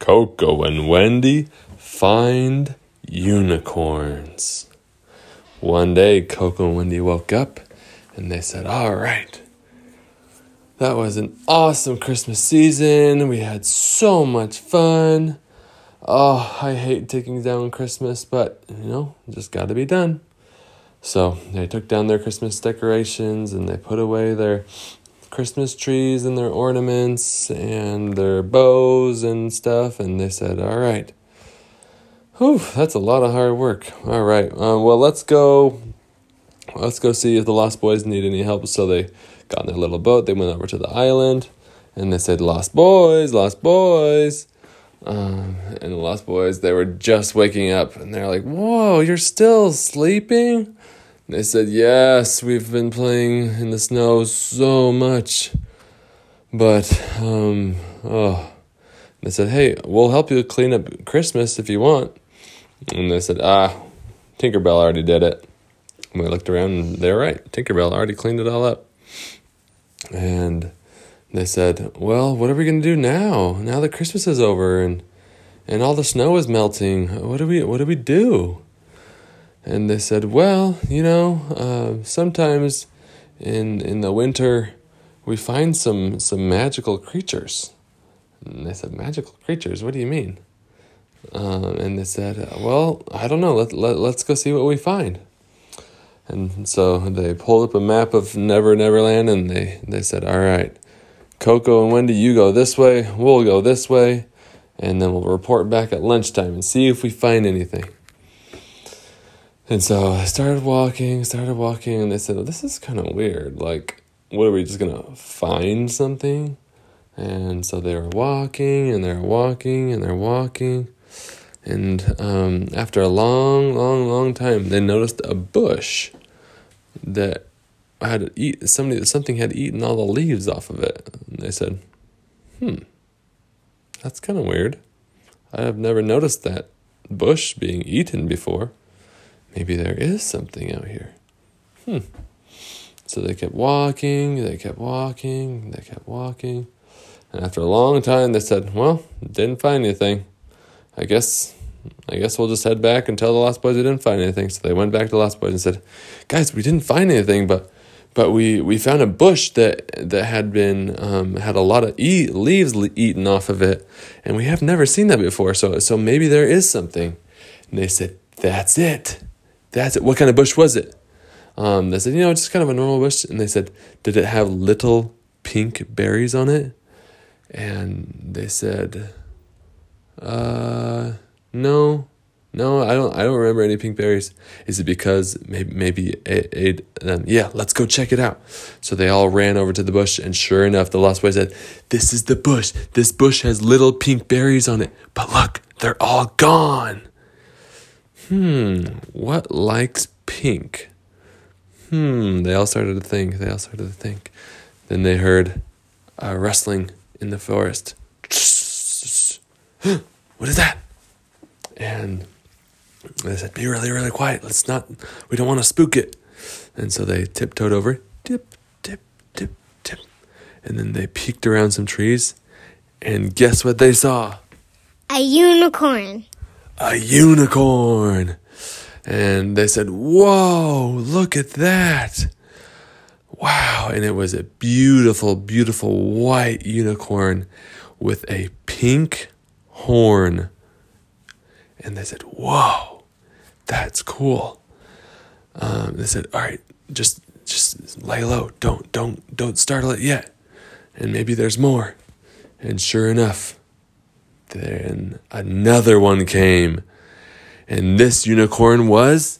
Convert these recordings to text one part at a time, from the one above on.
Coco and Wendy find unicorns. One day, Coco and Wendy woke up and they said, All right, that was an awesome Christmas season. We had so much fun. Oh, I hate taking down Christmas, but you know, just got to be done. So they took down their Christmas decorations and they put away their Christmas trees and their ornaments and their bows and stuff. And they said, All right. Whew, that's a lot of hard work. All right. Uh, well, let's go. Let's go see if the Lost Boys need any help. So they got in their little boat. They went over to the island and they said, Lost Boys, Lost Boys. Um, and the Lost Boys, they were just waking up and they're like, Whoa, you're still sleeping? They said, Yes, we've been playing in the snow so much. But, um, oh. They said, Hey, we'll help you clean up Christmas if you want. And they said, Ah, Tinkerbell already did it. And we looked around and they were right. Tinkerbell already cleaned it all up. And they said, Well, what are we going to do now? Now that Christmas is over and, and all the snow is melting. What do we, what do we do? And they said, "Well, you know, uh, sometimes in in the winter we find some some magical creatures." And they said, "Magical creatures? What do you mean?" Um, and they said, "Well, I don't know. Let let let's go see what we find." And so they pulled up a map of Never Never Land, and they they said, "All right, Coco and Wendy, you go this way. We'll go this way." And then we'll report back at lunchtime and see if we find anything. And so I started walking, started walking, and they said, This is kind of weird. Like, what are we just going to find something? And so they were walking, and they're walking, and they're walking. And um, after a long, long, long time, they noticed a bush that had eat somebody something had eaten all the leaves off of it. And they said, "Hmm, that's kind of weird. I have never noticed that bush being eaten before." Maybe there is something out here. Hmm. So they kept walking, they kept walking, they kept walking. And after a long time, they said, Well, didn't find anything. I guess. I guess we'll just head back and tell the Lost Boys we didn't find anything. So they went back to the Lost Boys and said, "Guys, we didn't find anything, but but we, we found a bush that that had been um, had a lot of e- leaves eaten off of it, and we have never seen that before. So so maybe there is something." And they said, "That's it." That's it. What kind of bush was it? Um, they said, you know, just kind of a normal bush. And they said, did it have little pink berries on it? And they said, uh, no, no, I don't. I don't remember any pink berries. Is it because maybe maybe a, a, um, yeah? Let's go check it out. So they all ran over to the bush, and sure enough, the lost boy said, "This is the bush. This bush has little pink berries on it. But look, they're all gone." Hmm, what likes pink? Hmm, they all started to think. They all started to think. Then they heard a rustling in the forest. what is that? And they said, Be really, really quiet. Let's not, we don't want to spook it. And so they tiptoed over, tip, tip, tip, tip. And then they peeked around some trees. And guess what they saw? A unicorn a unicorn. And they said, Whoa, look at that. Wow. And it was a beautiful, beautiful white unicorn with a pink horn. And they said, Whoa, that's cool. Um, they said, All right, just just lay low. Don't don't don't startle it yet. And maybe there's more. And sure enough, then another one came. And this unicorn was.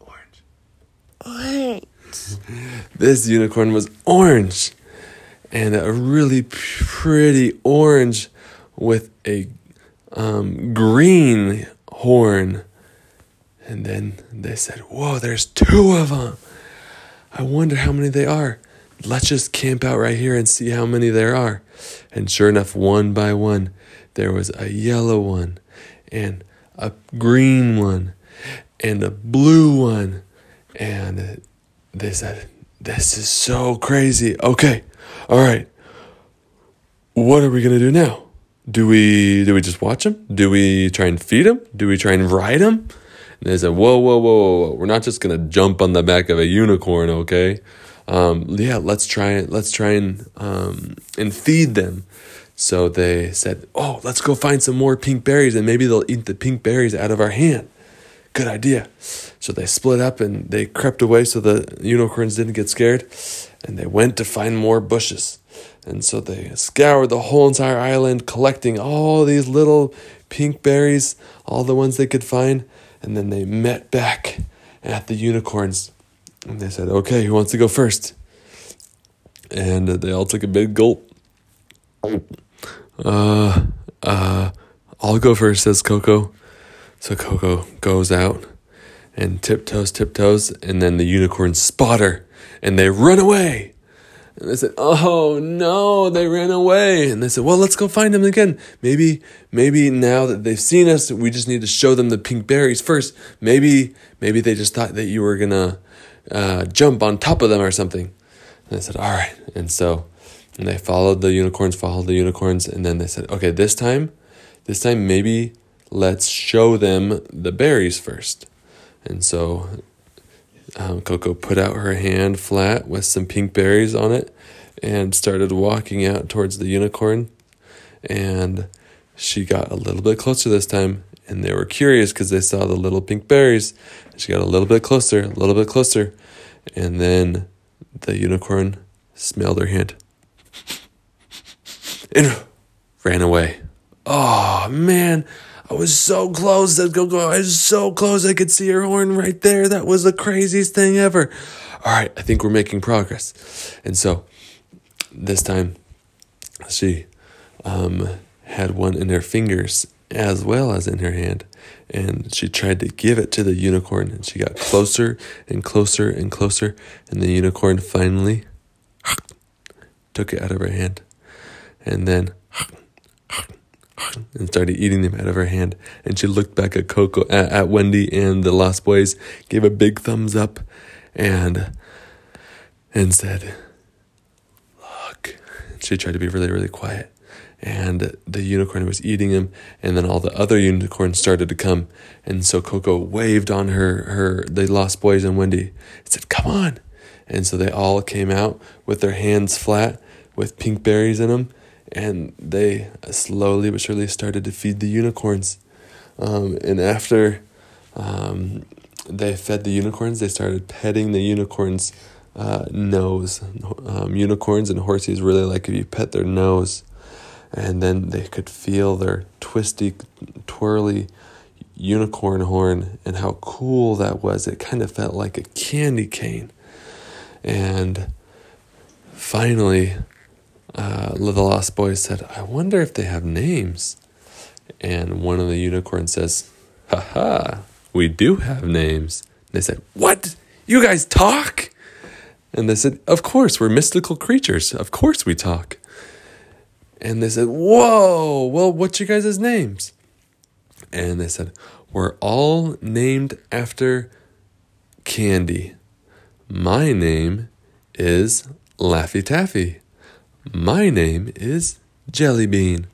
Orange. Orange. this unicorn was orange. And a really pretty orange with a um, green horn. And then they said, Whoa, there's two of them. I wonder how many they are. Let's just camp out right here and see how many there are. And sure enough, one by one, there was a yellow one, and a green one, and a blue one. And they said, This is so crazy. Okay, all right. What are we gonna do now? Do we do we just watch them? Do we try and feed them? Do we try and ride them? And they said, whoa, whoa, whoa, whoa, we're not just gonna jump on the back of a unicorn, okay? Um, yeah, let's try it. Let's try and um, and feed them. So they said, oh, let's go find some more pink berries, and maybe they'll eat the pink berries out of our hand. Good idea. So they split up and they crept away so the unicorns didn't get scared, and they went to find more bushes. And so they scoured the whole entire island, collecting all these little pink berries, all the ones they could find. And then they met back at the unicorns. And they said, okay, who wants to go first? And they all took a big gulp. Uh, uh, I'll go first, says Coco. So Coco goes out and tiptoes, tiptoes, and then the unicorns spot her and they run away. And they said, "Oh no, they ran away." And they said, "Well, let's go find them again. Maybe, maybe now that they've seen us, we just need to show them the pink berries first. Maybe, maybe they just thought that you were gonna uh, jump on top of them or something." And I said, "All right." And so, and they followed the unicorns, followed the unicorns, and then they said, "Okay, this time, this time maybe let's show them the berries first. And so um, Coco put out her hand flat with some pink berries on it and started walking out towards the unicorn. And she got a little bit closer this time, and they were curious because they saw the little pink berries. She got a little bit closer, a little bit closer, and then the unicorn smelled her hand and ran away. Oh man, I was so close I was so close I could see her horn right there. That was the craziest thing ever. All right, I think we're making progress. And so this time she um, had one in her fingers as well as in her hand. And she tried to give it to the unicorn, and she got closer and closer and closer. And the unicorn finally took it out of her hand. And then and started eating them out of her hand. And she looked back at Coco, at, at Wendy and the Lost Boys, gave a big thumbs up, and and said, "Look." She tried to be really, really quiet, and the unicorn was eating him. And then all the other unicorns started to come, and so Coco waved on her her the Lost Boys and Wendy said, "Come on." And so they all came out with their hands flat with pink berries in them and they slowly but surely started to feed the unicorns. Um, and after um, they fed the unicorns, they started petting the unicorns' uh, nose. Um, unicorns and horses really like if you pet their nose, and then they could feel their twisty, twirly unicorn horn and how cool that was. It kind of felt like a candy cane. And finally, uh, the Lost Boys said, I wonder if they have names. And one of the unicorns says, "Ha ha! we do have names. And they said, What? You guys talk? And they said, Of course, we're mystical creatures. Of course we talk. And they said, Whoa, well, what's your guys' names? And they said, We're all named after candy. My name is Laffy Taffy. My name is Jellybean.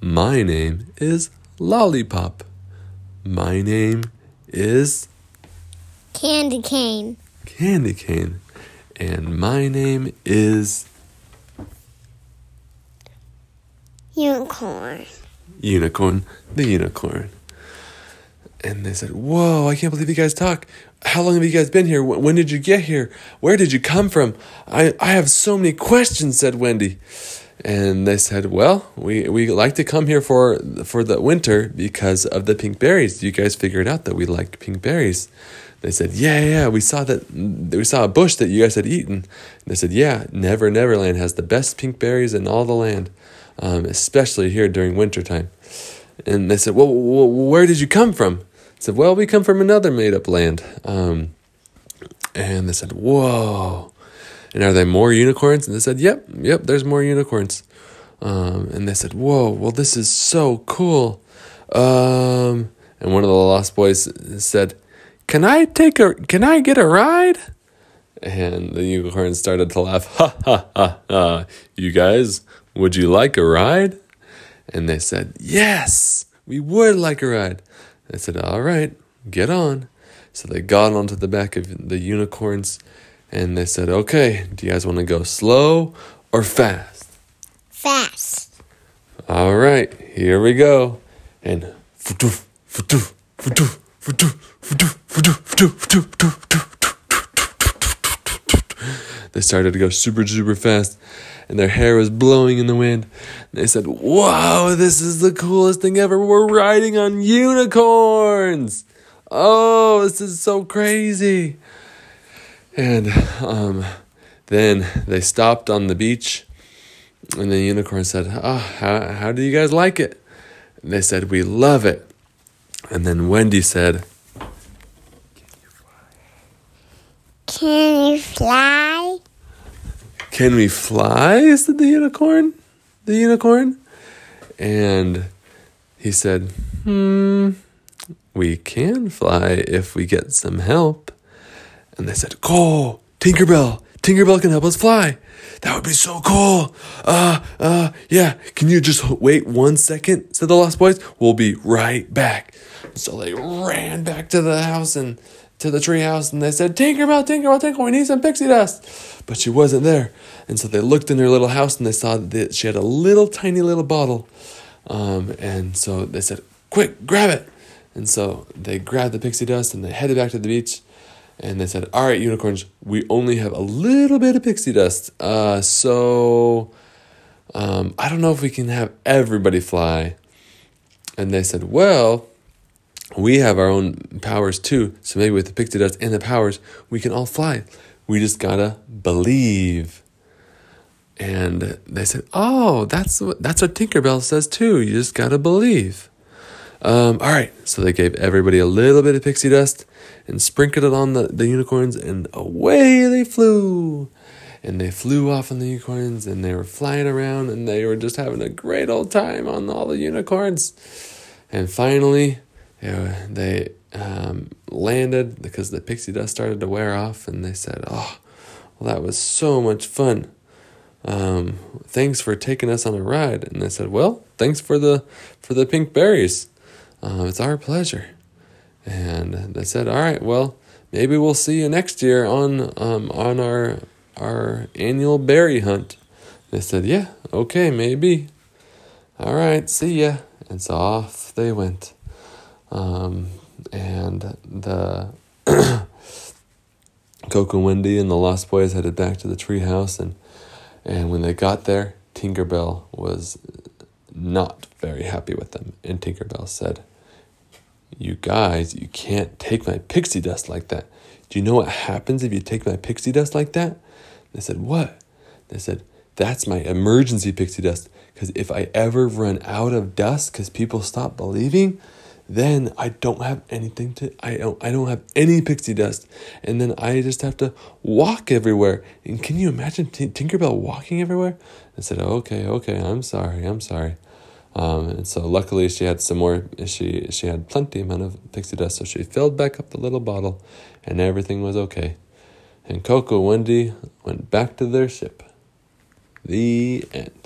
My name is Lollipop. My name is Candy cane. Candy Cane. And my name is Unicorn. Unicorn, the unicorn. And they said, Whoa, I can't believe you guys talk. How long have you guys been here? When did you get here? Where did you come from? I, I have so many questions, said Wendy. And they said, Well, we, we like to come here for for the winter because of the pink berries. You guys figured out that we like pink berries. They said, Yeah, yeah, we saw that we saw a bush that you guys had eaten. And they said, Yeah, Never Neverland has the best pink berries in all the land, um, especially here during wintertime. And they said, Well, where did you come from? Said, Well, we come from another made up land. Um, and they said, Whoa. And are there more unicorns? And they said, Yep, yep, there's more unicorns. Um, and they said, Whoa, well, this is so cool. Um, and one of the Lost Boys said, Can I take a, can I get a ride? And the unicorn started to laugh. Ha ha ha ha. You guys, would you like a ride? And they said, Yes, we would like a ride. They said, All right, get on. So they got onto the back of the unicorns and they said, Okay, do you guys want to go slow or fast? Fast. All right, here we go. And they started to go super, super fast, and their hair was blowing in the wind. And they said, Wow, this is the coolest thing ever. We're riding on unicorns. Oh, this is so crazy. And um, then they stopped on the beach, and the unicorn said, Oh, how, how do you guys like it? And they said, We love it. And then Wendy said, Can you fly? Can we fly? said the unicorn. The unicorn. And he said, Hmm, we can fly if we get some help. And they said, Cool, Tinkerbell. Tinkerbell can help us fly. That would be so cool. Uh, uh, yeah. Can you just wait one second? said the Lost Boys. We'll be right back. So they ran back to the house and to the tree house and they said, Tinkerbell, Tinkerbell, Tinkerbell, we need some pixie dust. But she wasn't there. And so they looked in her little house and they saw that she had a little tiny little bottle. Um, and so they said, Quick, grab it. And so they grabbed the pixie dust and they headed back to the beach. And they said, All right, unicorns, we only have a little bit of pixie dust. Uh, so um, I don't know if we can have everybody fly. And they said, Well, we have our own powers too. So maybe with the pixie dust and the powers, we can all fly. We just gotta believe. And they said, "Oh, that's what that's what Tinkerbell says too. You just gotta believe." Um, all right, so they gave everybody a little bit of pixie dust and sprinkled it on the, the unicorns, and away they flew. And they flew off on the unicorns, and they were flying around, and they were just having a great old time on all the unicorns. And finally, you know, they um, landed because the pixie dust started to wear off, and they said, "Oh, well, that was so much fun. Um, thanks for taking us on a ride." And they said, "Well, thanks for the for the pink berries. Uh, it's our pleasure." And they said, "All right, well, maybe we'll see you next year on um, on our our annual berry hunt." They said, "Yeah, okay, maybe. All right, see ya." And so off they went. Um, and the Coco Wendy and the Lost Boys headed back to the treehouse, and and when they got there, Tinkerbell was not very happy with them, and Tinkerbell said, "You guys, you can't take my pixie dust like that. Do you know what happens if you take my pixie dust like that?" They said, "What?" They said, "That's my emergency pixie dust." Because if I ever run out of dust because people stop believing, then I don't have anything to I don't I don't have any pixie dust, and then I just have to walk everywhere. And can you imagine T- Tinkerbell walking everywhere? I said, okay, okay, I'm sorry, I'm sorry. Um, and so luckily she had some more. She she had plenty amount of pixie dust, so she filled back up the little bottle, and everything was okay. And Coco Wendy went back to their ship. The end.